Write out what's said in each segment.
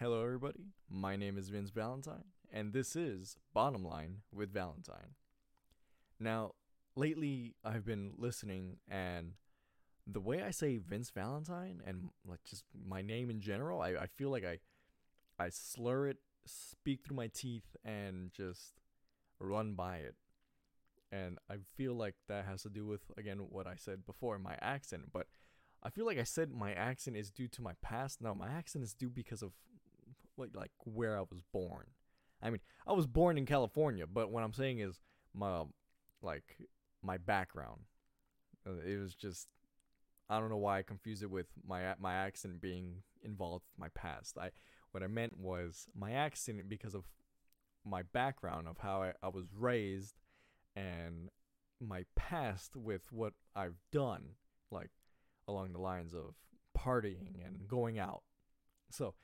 Hello, everybody. My name is Vince Valentine, and this is Bottom Line with Valentine. Now, lately I've been listening, and the way I say Vince Valentine and like just my name in general, I, I feel like I I slur it, speak through my teeth, and just run by it. And I feel like that has to do with again what I said before, my accent. But I feel like I said my accent is due to my past. No, my accent is due because of like like where I was born. I mean, I was born in California, but what I'm saying is my like my background. Uh, it was just I don't know why I confused it with my my accent being involved with my past. I what I meant was my accent because of my background of how I, I was raised and my past with what I've done, like along the lines of partying and going out. So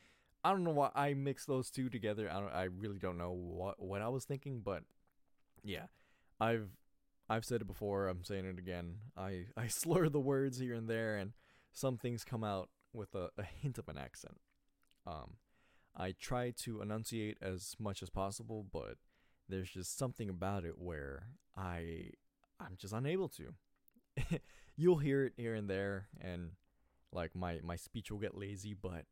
I don't know why I mixed those two together. I don't, I really don't know what what I was thinking, but yeah, I've I've said it before. I'm saying it again. I I slur the words here and there, and some things come out with a, a hint of an accent. Um, I try to enunciate as much as possible, but there's just something about it where I I'm just unable to. You'll hear it here and there, and like my my speech will get lazy, but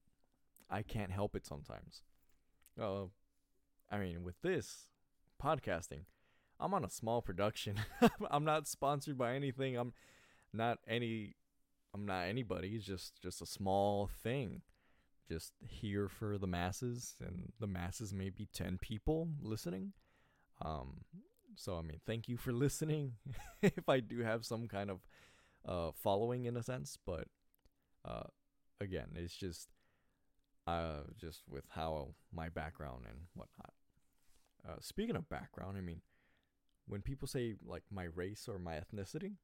I can't help it sometimes. Uh, I mean, with this podcasting, I'm on a small production. I'm not sponsored by anything. I'm not any. I'm not anybody. It's just just a small thing. Just here for the masses, and the masses may be ten people listening. Um, so I mean, thank you for listening. if I do have some kind of uh following in a sense, but uh, again, it's just uh, just with how my background and whatnot. Uh, speaking of background, I mean, when people say like my race or my ethnicity,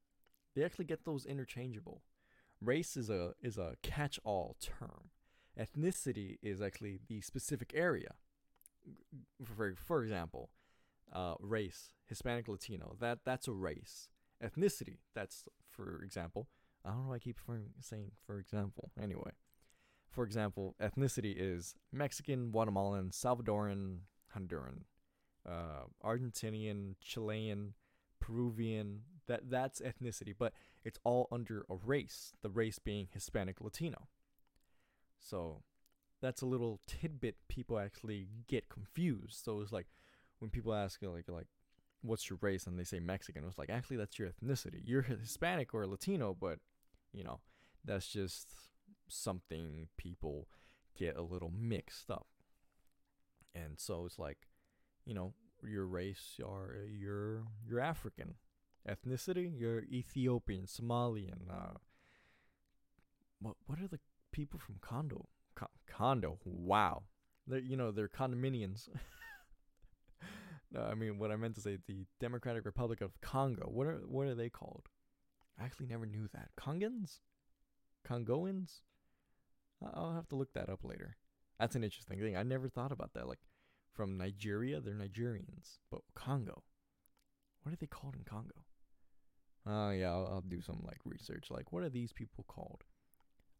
they actually get those interchangeable. Race is a is a catch-all term. Ethnicity is actually the specific area. For for example, uh, race, Hispanic, Latino. That that's a race. Ethnicity. That's for example. I don't know. why I keep saying for example. Anyway, for example, ethnicity is Mexican, Guatemalan, Salvadoran, Honduran, uh, Argentinian, Chilean, Peruvian. That that's ethnicity, but it's all under a race. The race being Hispanic Latino. So that's a little tidbit people actually get confused. So it's like when people ask like like what's your race and they say Mexican, it's like actually that's your ethnicity. You're Hispanic or Latino, but you know that's just something people get a little mixed up. And so it's like, you know, your race or you're African. Ethnicity, you're Ethiopian, Somalian, uh what what are the people from Condo? Co- condo. Wow. They're you know, they're condominiums. no, I mean what I meant to say the Democratic Republic of Congo. What are what are they called? I actually never knew that. Congans? Congoans? I'll have to look that up later. That's an interesting thing. I never thought about that. Like from Nigeria, they're Nigerians, but Congo, what are they called in Congo? Oh uh, yeah, I'll, I'll do some like research. Like, what are these people called?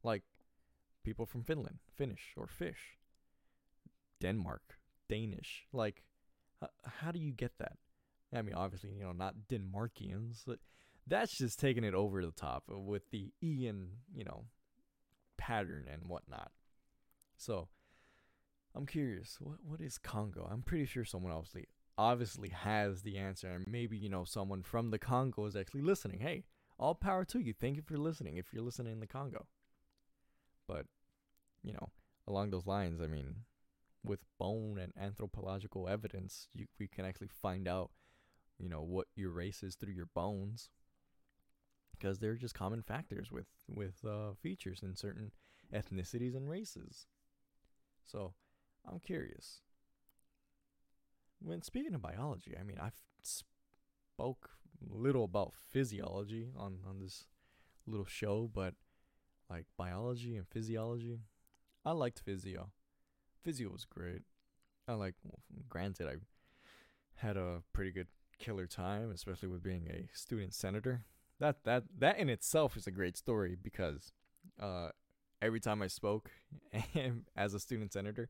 Like people from Finland, Finnish or fish. Denmark, Danish. Like, how do you get that? I mean, obviously, you know, not Denmarkians, but that's just taking it over the top with the E and, you know, pattern and whatnot. So I'm curious, what what is Congo? I'm pretty sure someone obviously obviously has the answer, and maybe you know someone from the Congo is actually listening. Hey, all power to you. Thank you for listening. If you're listening in the Congo, but you know along those lines, I mean, with bone and anthropological evidence, you, we can actually find out, you know, what your race is through your bones because they're just common factors with with uh, features in certain ethnicities and races. So, I'm curious. When speaking of biology, I mean, I've spoke little about physiology on on this little show, but like biology and physiology, I liked physio. Physio was great. I like. Well, granted, I had a pretty good killer time, especially with being a student senator that that that in itself is a great story because uh every time I spoke as a student senator,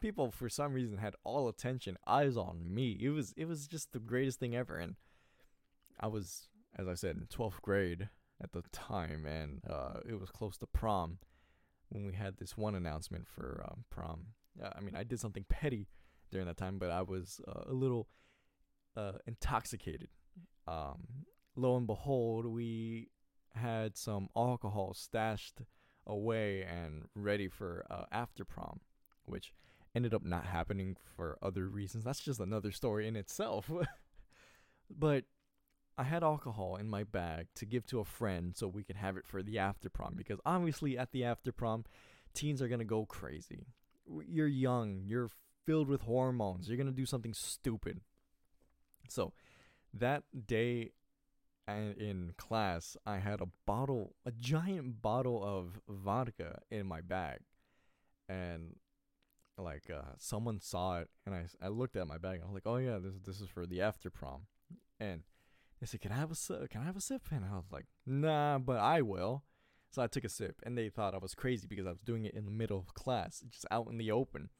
people for some reason had all attention, eyes on me. It was it was just the greatest thing ever. And I was, as I said, in twelfth grade at the time, and uh, it was close to prom when we had this one announcement for um, prom. I mean, I did something petty during that time, but I was uh, a little uh, intoxicated. Um, lo and behold, we had some alcohol stashed away and ready for uh, after prom, which ended up not happening for other reasons. That's just another story in itself. but I had alcohol in my bag to give to a friend so we could have it for the after prom because obviously at the after prom, teens are going to go crazy. You're young, you're filled with hormones, you're going to do something stupid. So that day in class, I had a bottle, a giant bottle of vodka in my bag. And like uh, someone saw it and I, I looked at my bag and I was like, "Oh yeah, this this is for the after prom." And they said, "Can I have a sip? Can I have a sip?" And I was like, "Nah, but I will." So I took a sip, and they thought I was crazy because I was doing it in the middle of class, just out in the open.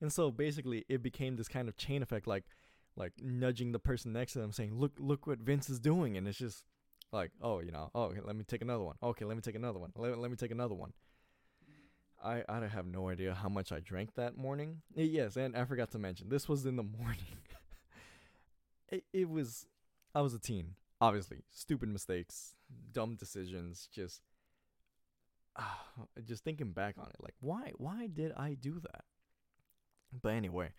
And so basically, it became this kind of chain effect, like like nudging the person next to them, saying, "Look, look what Vince is doing," and it's just like, "Oh, you know, oh, okay, let me take another one. Okay, let me take another one. Let, let me take another one." I I have no idea how much I drank that morning. Yes, and I forgot to mention this was in the morning. it it was I was a teen, obviously. Stupid mistakes, dumb decisions, just uh, just thinking back on it, like why why did I do that? But anyway,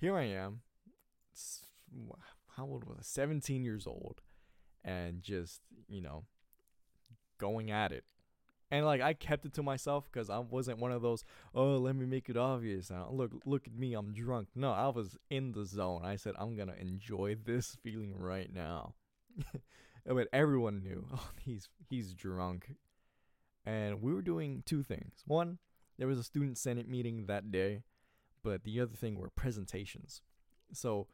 here I am. How old was I? 17 years old and just, you know, going at it. And like I kept it to myself because I wasn't one of those. Oh, let me make it obvious. Now look, look at me. I'm drunk. No, I was in the zone. I said I'm gonna enjoy this feeling right now. but everyone knew. Oh, he's he's drunk. And we were doing two things. One, there was a student senate meeting that day, but the other thing were presentations. So,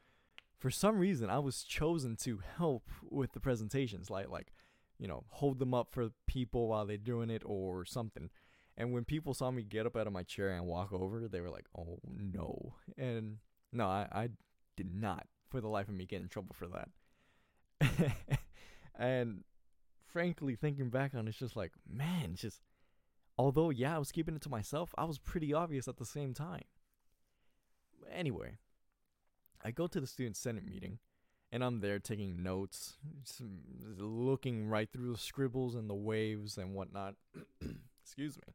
for some reason, I was chosen to help with the presentations, like like you know, hold them up for people while they're doing it or something. And when people saw me get up out of my chair and walk over, they were like, "Oh no!" And no, I, I did not, for the life of me, get in trouble for that. and frankly, thinking back on it, it's just like, man, it's just although yeah, I was keeping it to myself, I was pretty obvious at the same time. Anyway, I go to the student senate meeting and I'm there taking notes, looking right through the scribbles and the waves and whatnot. Excuse me.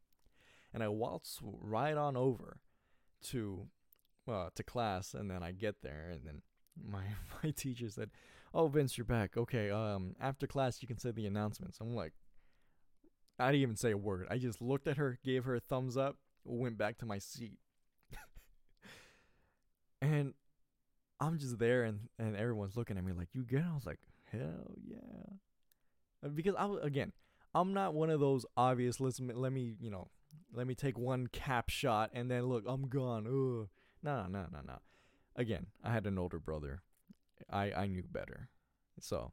And I waltz right on over to uh, to class, and then I get there, and then my my teacher said, "Oh, Vince, you're back. Okay, um, after class you can say the announcements." I'm like, I didn't even say a word. I just looked at her, gave her a thumbs up, went back to my seat. and I'm just there and, and everyone's looking at me like, you get it? I was like, hell yeah. Uh, because I was, again, I'm not one of those obvious, listen, let me, you know, let me take one cap shot and then look, I'm gone. Ugh. No, no, no, no. Again, I had an older brother. I, I knew better. So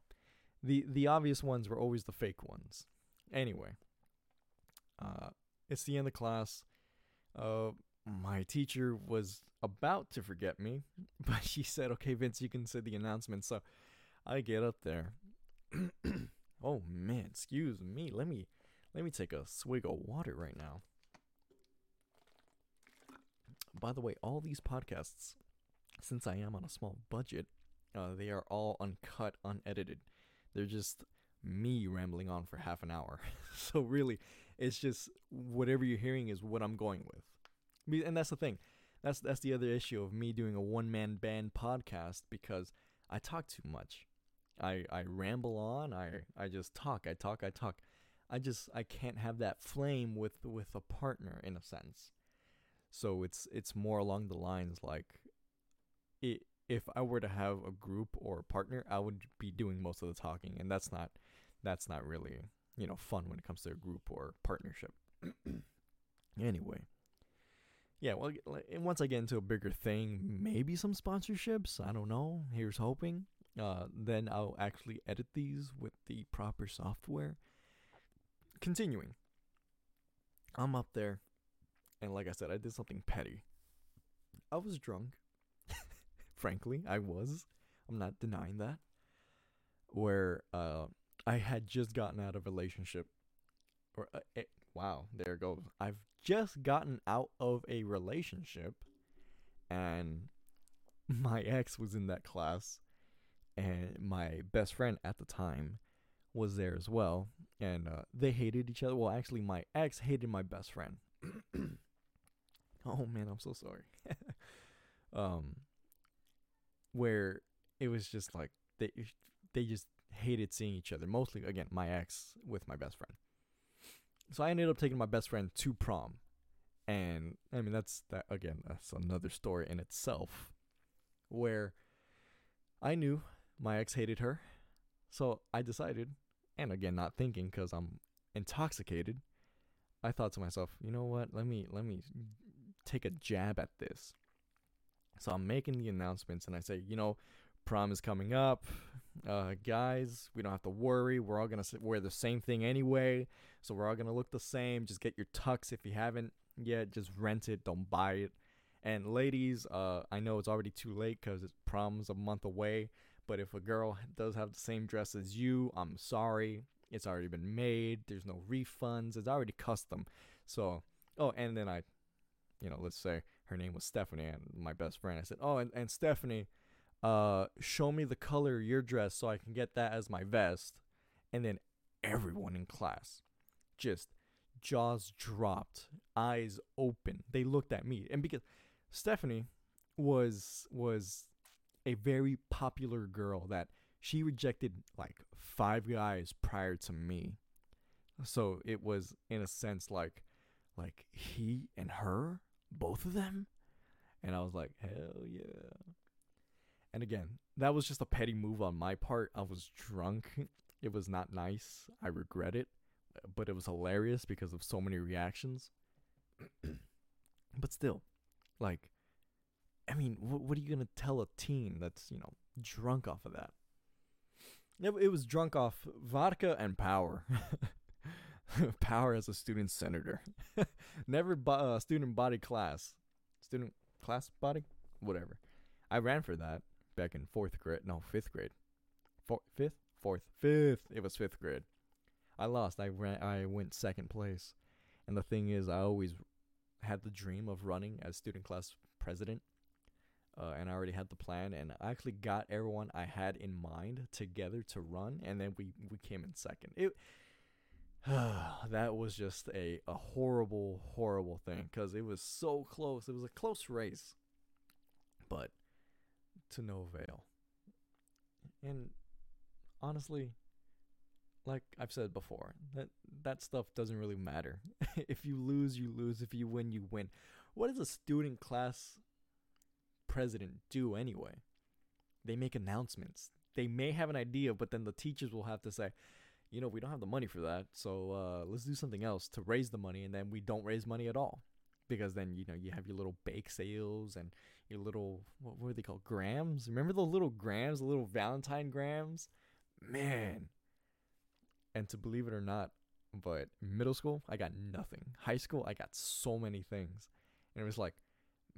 the the obvious ones were always the fake ones. Anyway, uh, it's the end of class. Uh, my teacher was about to forget me, but she said, "Okay, Vince, you can say the announcement." So I get up there. oh man, excuse me. Let me let me take a swig of water right now. By the way, all these podcasts, since I am on a small budget, uh, they are all uncut, unedited. They're just me rambling on for half an hour. so really, it's just whatever you're hearing is what I'm going with. And that's the thing. That's that's the other issue of me doing a one man band podcast because I talk too much. I I ramble on. I I just talk. I talk. I talk. I just I can't have that flame with with a partner in a sense. So it's it's more along the lines like it, if I were to have a group or a partner, I would be doing most of the talking and that's not that's not really, you know, fun when it comes to a group or partnership. anyway, yeah, well, once I get into a bigger thing, maybe some sponsorships. I don't know. Here's hoping. Uh, then I'll actually edit these with the proper software. Continuing. I'm up there, and like I said, I did something petty. I was drunk. Frankly, I was. I'm not denying that. Where uh, I had just gotten out of a relationship. Or uh, wow, there goes. I've just gotten out of a relationship, and my ex was in that class, and my best friend at the time was there as well, and uh, they hated each other. Well, actually, my ex hated my best friend. oh man, I'm so sorry. um, where it was just like they they just hated seeing each other. Mostly, again, my ex with my best friend. So I ended up taking my best friend to prom, and I mean that's that again. That's another story in itself, where I knew my ex hated her, so I decided, and again, not thinking because I'm intoxicated, I thought to myself, you know what? Let me let me take a jab at this. So I'm making the announcements, and I say, you know, prom is coming up. Uh, guys, we don't have to worry. We're all gonna wear the same thing anyway, so we're all gonna look the same. Just get your tux if you haven't yet. Just rent it. Don't buy it. And ladies, uh, I know it's already too late because prom's a month away. But if a girl does have the same dress as you, I'm sorry. It's already been made. There's no refunds. It's already custom. So, oh, and then I, you know, let's say her name was Stephanie and my best friend. I said, oh, and, and Stephanie, uh, show me the color of your dress so I can get that as my vest. And then everyone in class just jaws dropped, eyes open. They looked at me. And because Stephanie was was a very popular girl that she rejected like five guys prior to me. So it was in a sense like like he and her, both of them. And I was like, hell yeah. And again, that was just a petty move on my part. I was drunk. It was not nice. I regret it. But it was hilarious because of so many reactions. but still, like, I mean, wh- what are you gonna tell a teen that's you know drunk off of that? It, was drunk off vodka and power. power as a student senator. Never bo- uh, student body class, student class body, whatever. I ran for that back in fourth grade. No, fifth grade. Four, fifth, fourth, fifth. It was fifth grade. I lost. I ran. I went second place. And the thing is, I always had the dream of running as student class president uh, and I already had the plan, and I actually got everyone I had in mind together to run, and then we we came in second. It that was just a a horrible horrible thing because it was so close. It was a close race, but to no avail. And honestly, like I've said before, that that stuff doesn't really matter. if you lose, you lose. If you win, you win. What does a student class president do anyway? They make announcements. They may have an idea, but then the teachers will have to say, you know, we don't have the money for that, so uh, let's do something else to raise the money, and then we don't raise money at all, because then you know you have your little bake sales and your little what were they called grams? Remember the little grams, the little Valentine grams, man. And to believe it or not, but middle school I got nothing. High school I got so many things, and it was like,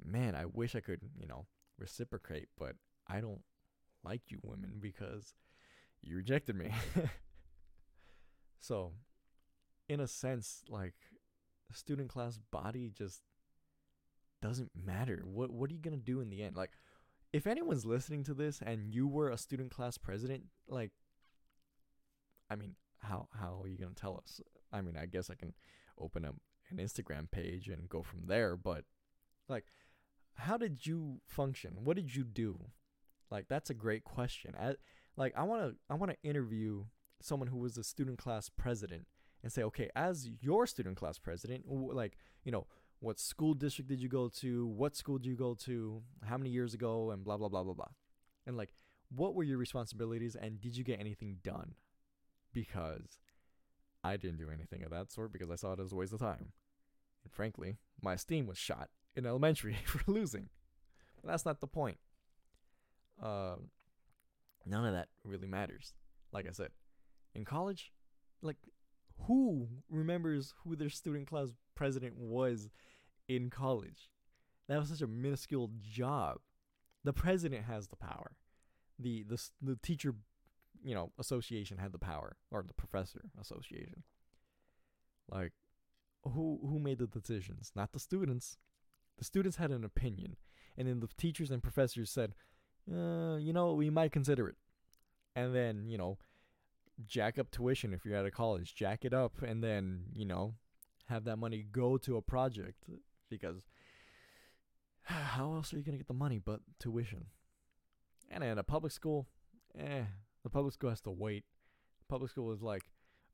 man, I wish I could, you know, reciprocate, but I don't like you women because you rejected me. so, in a sense, like student class body just doesn't matter. What what are you to do in the end? Like if anyone's listening to this and you were a student class president, like I mean, how how are you to tell us? I mean, I guess I can open up an Instagram page and go from there, but like how did you function? What did you do? Like that's a great question. I, like I want to I want to interview someone who was a student class president and say, okay, as your student class president, like you know, what school district did you go to? What school did you go to? How many years ago? And blah blah blah blah blah. And like, what were your responsibilities? And did you get anything done? Because I didn't do anything of that sort because I saw it as a waste of time. And frankly, my esteem was shot in elementary for losing. But that's not the point. Uh, none of that really matters. Like I said, in college, like who remembers who their student class president was in college. That was such a minuscule job. The president has the power. The the the teacher, you know, association had the power, or the professor association. Like, who who made the decisions? Not the students. The students had an opinion, and then the teachers and professors said, uh, you know, we might consider it. And then, you know, jack up tuition if you're out of college, jack it up, and then, you know, have that money go to a project because how else are you going to get the money but tuition? And in a public school, eh, the public school has to wait. Public school is like,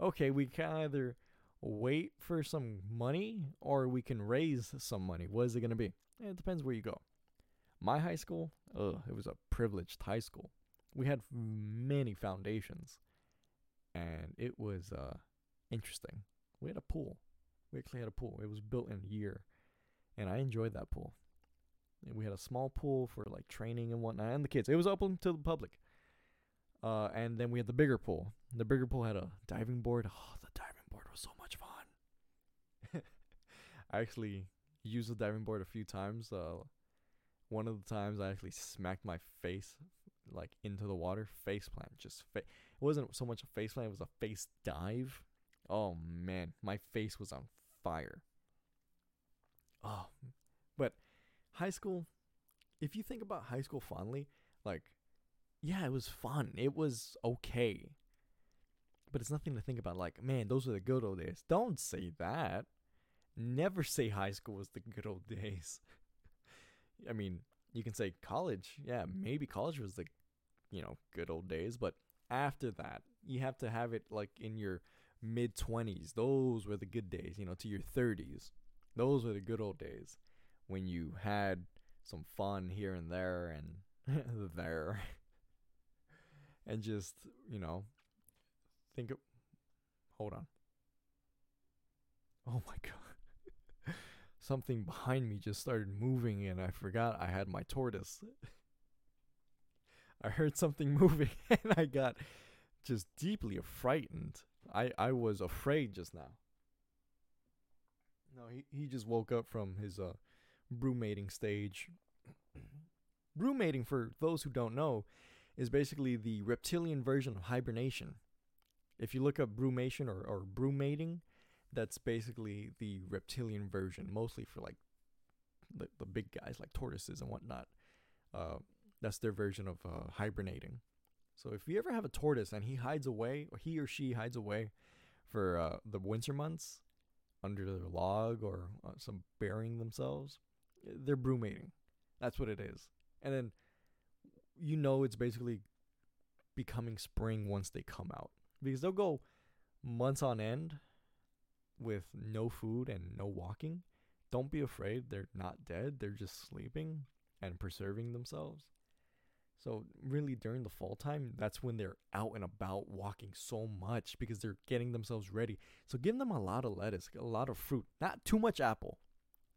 okay, we can either wait for some money or we can raise some money. What is it going to be? It depends where you go. My high school, ugh, it was a privileged high school. We had many foundations, and it was uh, interesting. We had a pool. We actually had a pool. It was built in a year, and I enjoyed that pool. And we had a small pool for like training and whatnot, and the kids. It was open to the public. Uh, and then we had the bigger pool. The bigger pool had a diving board. Oh, the diving board was so much fun. I actually used the diving board a few times. Uh, one of the times I actually smacked my face like into the water, face plant. Just fa- it wasn't so much a face plant; it was a face dive. Oh man, my face was on fire. Oh, but high school. If you think about high school fondly, like, yeah, it was fun. It was okay. But it's nothing to think about. Like, man, those were the good old days. Don't say that. Never say high school was the good old days. I mean, you can say college. Yeah, maybe college was the, you know, good old days. But after that, you have to have it like in your mid 20s. Those were the good days, you know, to your 30s. Those were the good old days when you had some fun here and there and there. and just, you know, think of. Hold on. Oh my god. Something behind me just started moving and I forgot I had my tortoise. I heard something moving and I got just deeply frightened. I, I was afraid just now. No, he, he just woke up from his uh brumating stage. brumating, for those who don't know, is basically the reptilian version of hibernation. If you look up brumation or, or brumating, that's basically the reptilian version, mostly for like the, the big guys like tortoises and whatnot. Uh, that's their version of uh, hibernating. So if you ever have a tortoise and he hides away, or he or she hides away for uh, the winter months under their log or uh, some burying themselves, they're brumating. That's what it is. And then you know it's basically becoming spring once they come out because they'll go months on end with no food and no walking. Don't be afraid. They're not dead. They're just sleeping and preserving themselves. So really during the fall time, that's when they're out and about walking so much because they're getting themselves ready. So give them a lot of lettuce, a lot of fruit, not too much apple.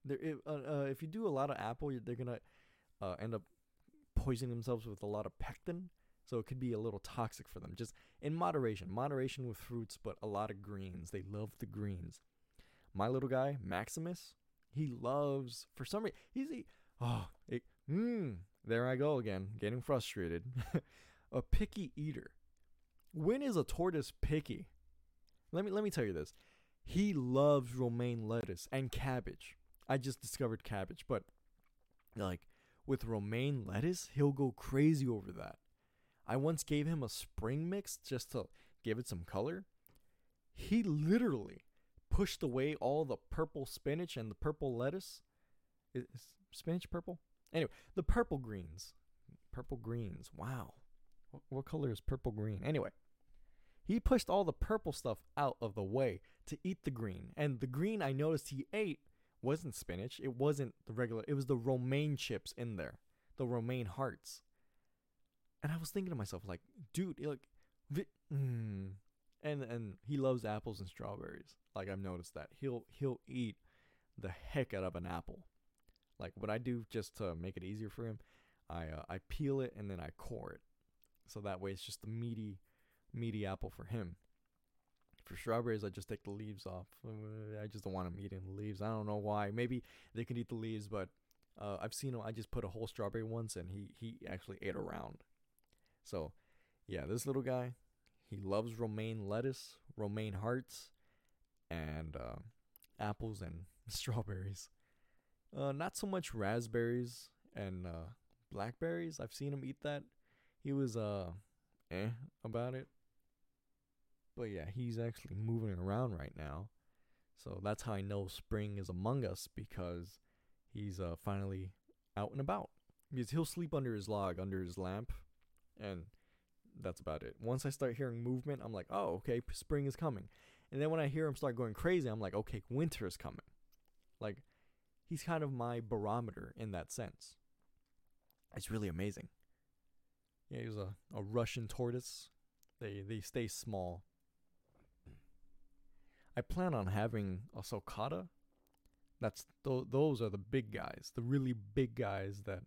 There, if, uh, uh, if you do a lot of apple, they're gonna uh, end up poisoning themselves with a lot of pectin. So it could be a little toxic for them. Just in moderation, moderation with fruits, but a lot of greens. They love the greens. My little guy Maximus, he loves for some reason he's a oh it, mm, there I go again, getting frustrated. a picky eater. When is a tortoise picky? Let me let me tell you this. He loves romaine lettuce and cabbage. I just discovered cabbage, but like with romaine lettuce, he'll go crazy over that. I once gave him a spring mix just to give it some color. He literally pushed away all the purple spinach and the purple lettuce. Is spinach purple? Anyway, the purple greens. Purple greens. Wow. What, what color is purple green? Anyway, he pushed all the purple stuff out of the way to eat the green. And the green I noticed he ate wasn't spinach. It wasn't the regular. It was the romaine chips in there, the romaine hearts. And I was thinking to myself, like, dude, like, mm. and and he loves apples and strawberries. Like I've noticed that he'll he'll eat the heck out of an apple. Like what I do just to make it easier for him, I uh, I peel it and then I core it, so that way it's just a meaty, meaty apple for him. For strawberries, I just take the leaves off. I just don't want them eating the leaves. I don't know why. Maybe they can eat the leaves, but uh, I've seen him. I just put a whole strawberry once, and he he actually ate around. So, yeah, this little guy, he loves romaine lettuce, romaine hearts, and uh, apples and strawberries. Uh, not so much raspberries and uh, blackberries. I've seen him eat that. He was uh, eh about it. But yeah, he's actually moving around right now. So that's how I know spring is among us because he's uh, finally out and about. Because he'll sleep under his log, under his lamp, and that's about it. Once I start hearing movement, I'm like, oh, okay, spring is coming. And then when I hear him start going crazy, I'm like, okay, winter is coming. Like, he's kind of my barometer in that sense. It's really amazing. Yeah, he's a, a Russian tortoise. They they stay small. I plan on having a sulcata. That's th- those are the big guys, the really big guys that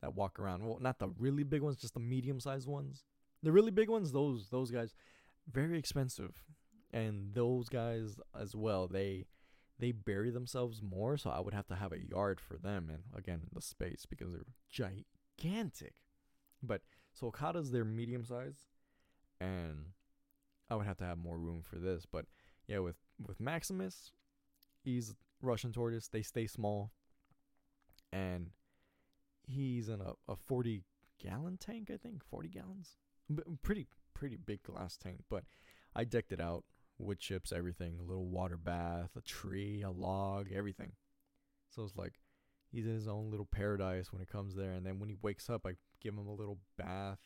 that walk around. Well, not the really big ones, just the medium-sized ones. The really big ones, those those guys, very expensive, and those guys as well. They they bury themselves more, so I would have to have a yard for them, and again the space because they're gigantic. But sulcatas, they're medium size and I would have to have more room for this. But yeah, with with Maximus, he's Russian tortoise. They stay small, and he's in a, a 40 gallon tank, I think, 40 gallons. B- pretty pretty big glass tank, but I decked it out, wood chips, everything, a little water bath, a tree, a log, everything. So it's like he's in his own little paradise when it comes there, and then when he wakes up, I give him a little bath.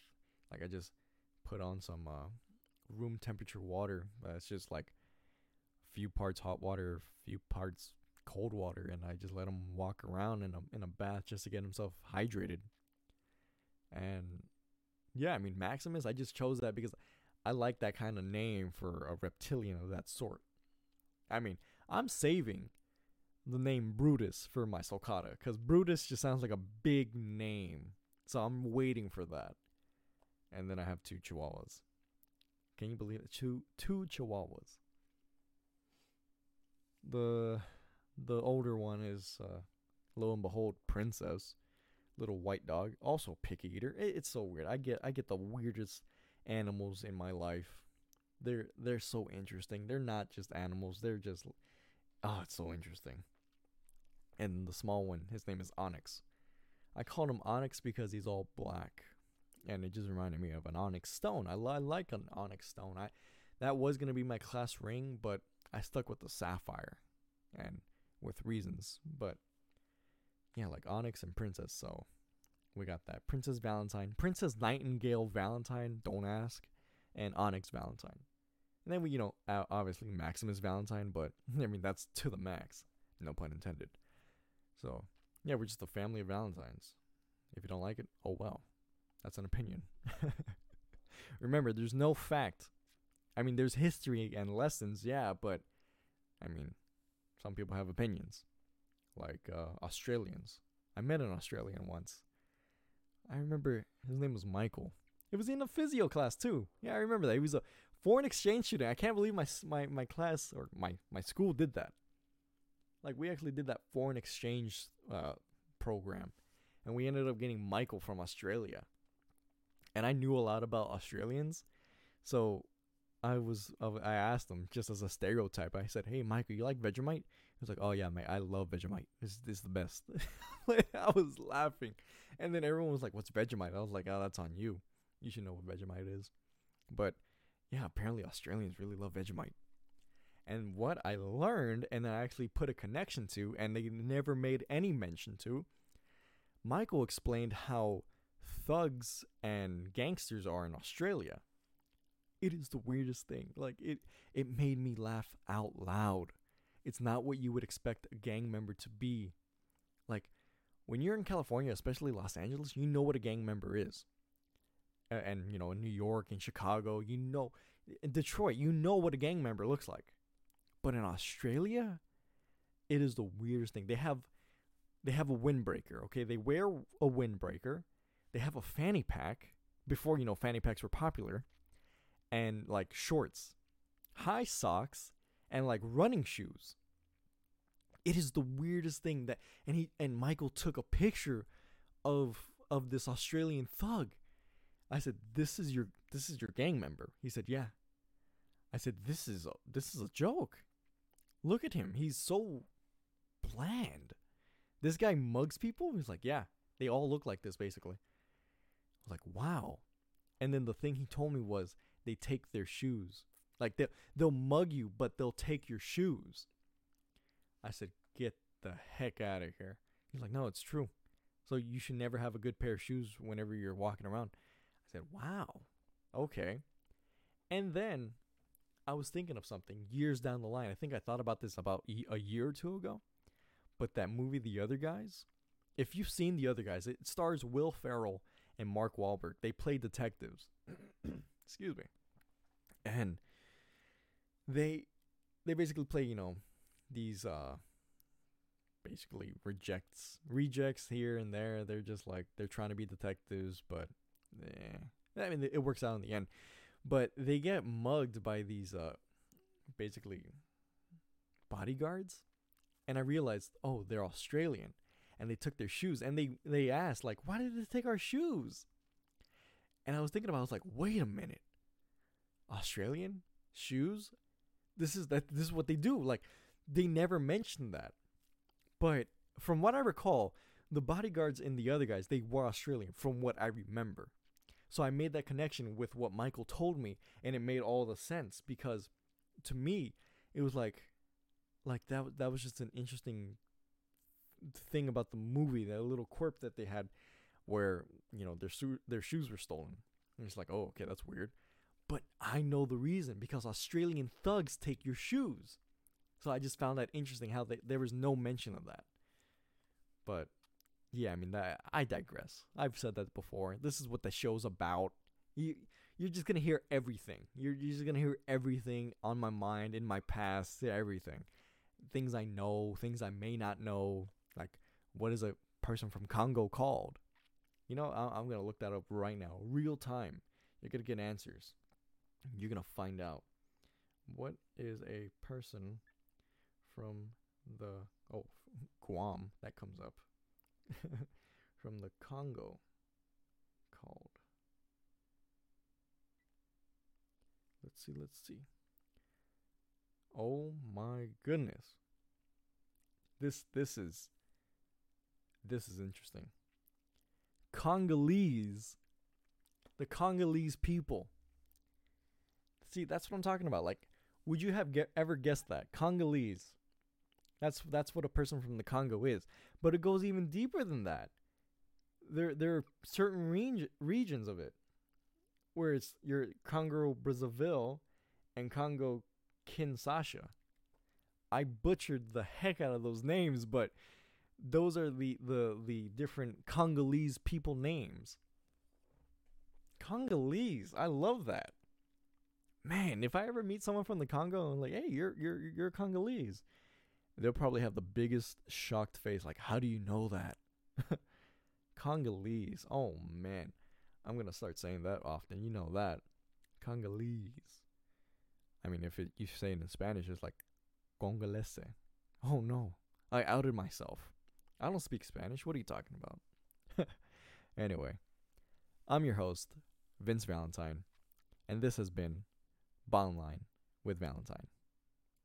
Like I just put on some uh, room temperature water. Uh, it's just like a few parts hot water, a few parts cold water, and I just let him walk around in a in a bath just to get himself hydrated. And yeah, I mean Maximus, I just chose that because I like that kind of name for a reptilian of that sort. I mean, I'm saving the name Brutus for my sulcata because Brutus just sounds like a big name. So I'm waiting for that. And then I have two chihuahuas. Can you believe it? Two two chihuahuas. The the older one is uh, lo and behold princess, little white dog, also picky eater. It, it's so weird. I get I get the weirdest animals in my life. They're they're so interesting. They're not just animals. They're just oh, it's so interesting. And the small one, his name is Onyx. I called him Onyx because he's all black, and it just reminded me of an onyx stone. I, I like an onyx stone. I that was gonna be my class ring, but I stuck with the sapphire, and with reasons. But yeah, like Onyx and Princess. So we got that Princess Valentine, Princess Nightingale Valentine. Don't ask, and Onyx Valentine. And then we, you know, obviously Maximus Valentine, but I mean that's to the max. No pun intended. So yeah, we're just a family of Valentines. If you don't like it, oh well. That's an opinion. Remember, there's no fact. I mean, there's history and lessons, yeah, but I mean, some people have opinions. Like uh, Australians. I met an Australian once. I remember his name was Michael. It was in a physio class too. Yeah, I remember that. He was a foreign exchange student. I can't believe my my my class or my my school did that. Like we actually did that foreign exchange uh, program, and we ended up getting Michael from Australia. And I knew a lot about Australians, so I was I asked him just as a stereotype. I said, "Hey, Michael, you like Vegemite?" Was like, "Oh yeah, mate, I love Vegemite. This, this is the best." I was laughing, and then everyone was like, "What's Vegemite?" I was like, "Oh, that's on you. You should know what Vegemite is." But yeah, apparently Australians really love Vegemite. And what I learned and I actually put a connection to, and they never made any mention to, Michael explained how thugs and gangsters are in Australia. It is the weirdest thing. Like it it made me laugh out loud. It's not what you would expect a gang member to be. Like when you're in California, especially Los Angeles, you know what a gang member is. And, and you know, in New York and Chicago, you know in Detroit, you know what a gang member looks like. But in Australia, it is the weirdest thing. They have they have a windbreaker, okay? They wear a windbreaker. They have a fanny pack before, you know, fanny packs were popular and like shorts. high socks, and like running shoes. It is the weirdest thing that and he and Michael took a picture of of this Australian thug. I said, "This is your this is your gang member." He said, "Yeah." I said, "This is a, this is a joke. Look at him. He's so bland. This guy mugs people." He's like, "Yeah, they all look like this basically." I was like, "Wow." And then the thing he told me was they take their shoes. Like they they'll mug you, but they'll take your shoes. I said, "Get the heck out of here." He's like, "No, it's true. So you should never have a good pair of shoes whenever you're walking around." I said, "Wow. Okay." And then I was thinking of something years down the line. I think I thought about this about a year or two ago. But that movie, The Other Guys, if you've seen The Other Guys, it stars Will Ferrell and Mark Wahlberg. They play detectives. Excuse me. And they they basically play, you know, these uh basically rejects rejects here and there. They're just like they're trying to be detectives, but yeah. I mean it works out in the end. But they get mugged by these uh basically bodyguards. And I realized, oh, they're Australian. And they took their shoes and they they asked like, "Why did they take our shoes?" And I was thinking about I was like, "Wait a minute. Australian shoes? This is that this is what they do. Like they never mentioned that. But from what I recall, the bodyguards and the other guys, they were Australian from what I remember. So I made that connection with what Michael told me and it made all the sense because to me it was like like that that was just an interesting thing about the movie, that little quirk that they had where, you know, their their shoes were stolen. And it's like, "Oh, okay, that's weird." But I know the reason because Australian thugs take your shoes. So I just found that interesting how they, there was no mention of that. But yeah, I mean that I digress. I've said that before. This is what the show's about. You you're just gonna hear everything. You're, you're just gonna hear everything on my mind, in my past, everything. Things I know, things I may not know. Like what is a person from Congo called? You know, I, I'm gonna look that up right now, real time. You're gonna get answers. You're gonna find out what is a person from the oh Guam that comes up. from the Congo called. Let's see, let's see. Oh my goodness. This this is this is interesting. Congolese. The Congolese people. See, that's what I'm talking about. Like, would you have ge- ever guessed that? Congolese. That's that's what a person from the Congo is. But it goes even deeper than that. There there are certain reg- regions of it where it's your Congo Brazzaville and Congo Kinshasa. I butchered the heck out of those names, but those are the the the different Congolese people names. Congolese, I love that. Man, if I ever meet someone from the Congo, I'm like, hey, you're you're you're Congolese they'll probably have the biggest shocked face like how do you know that? Congolese oh man. I'm gonna start saying that often you know that. Congolese. I mean if it, you say it in spanish it's like congolese. Oh no. I outed myself. I don't speak spanish. What are you talking about? Anyway i'm your host vince valentine and this has been bottom line with valentine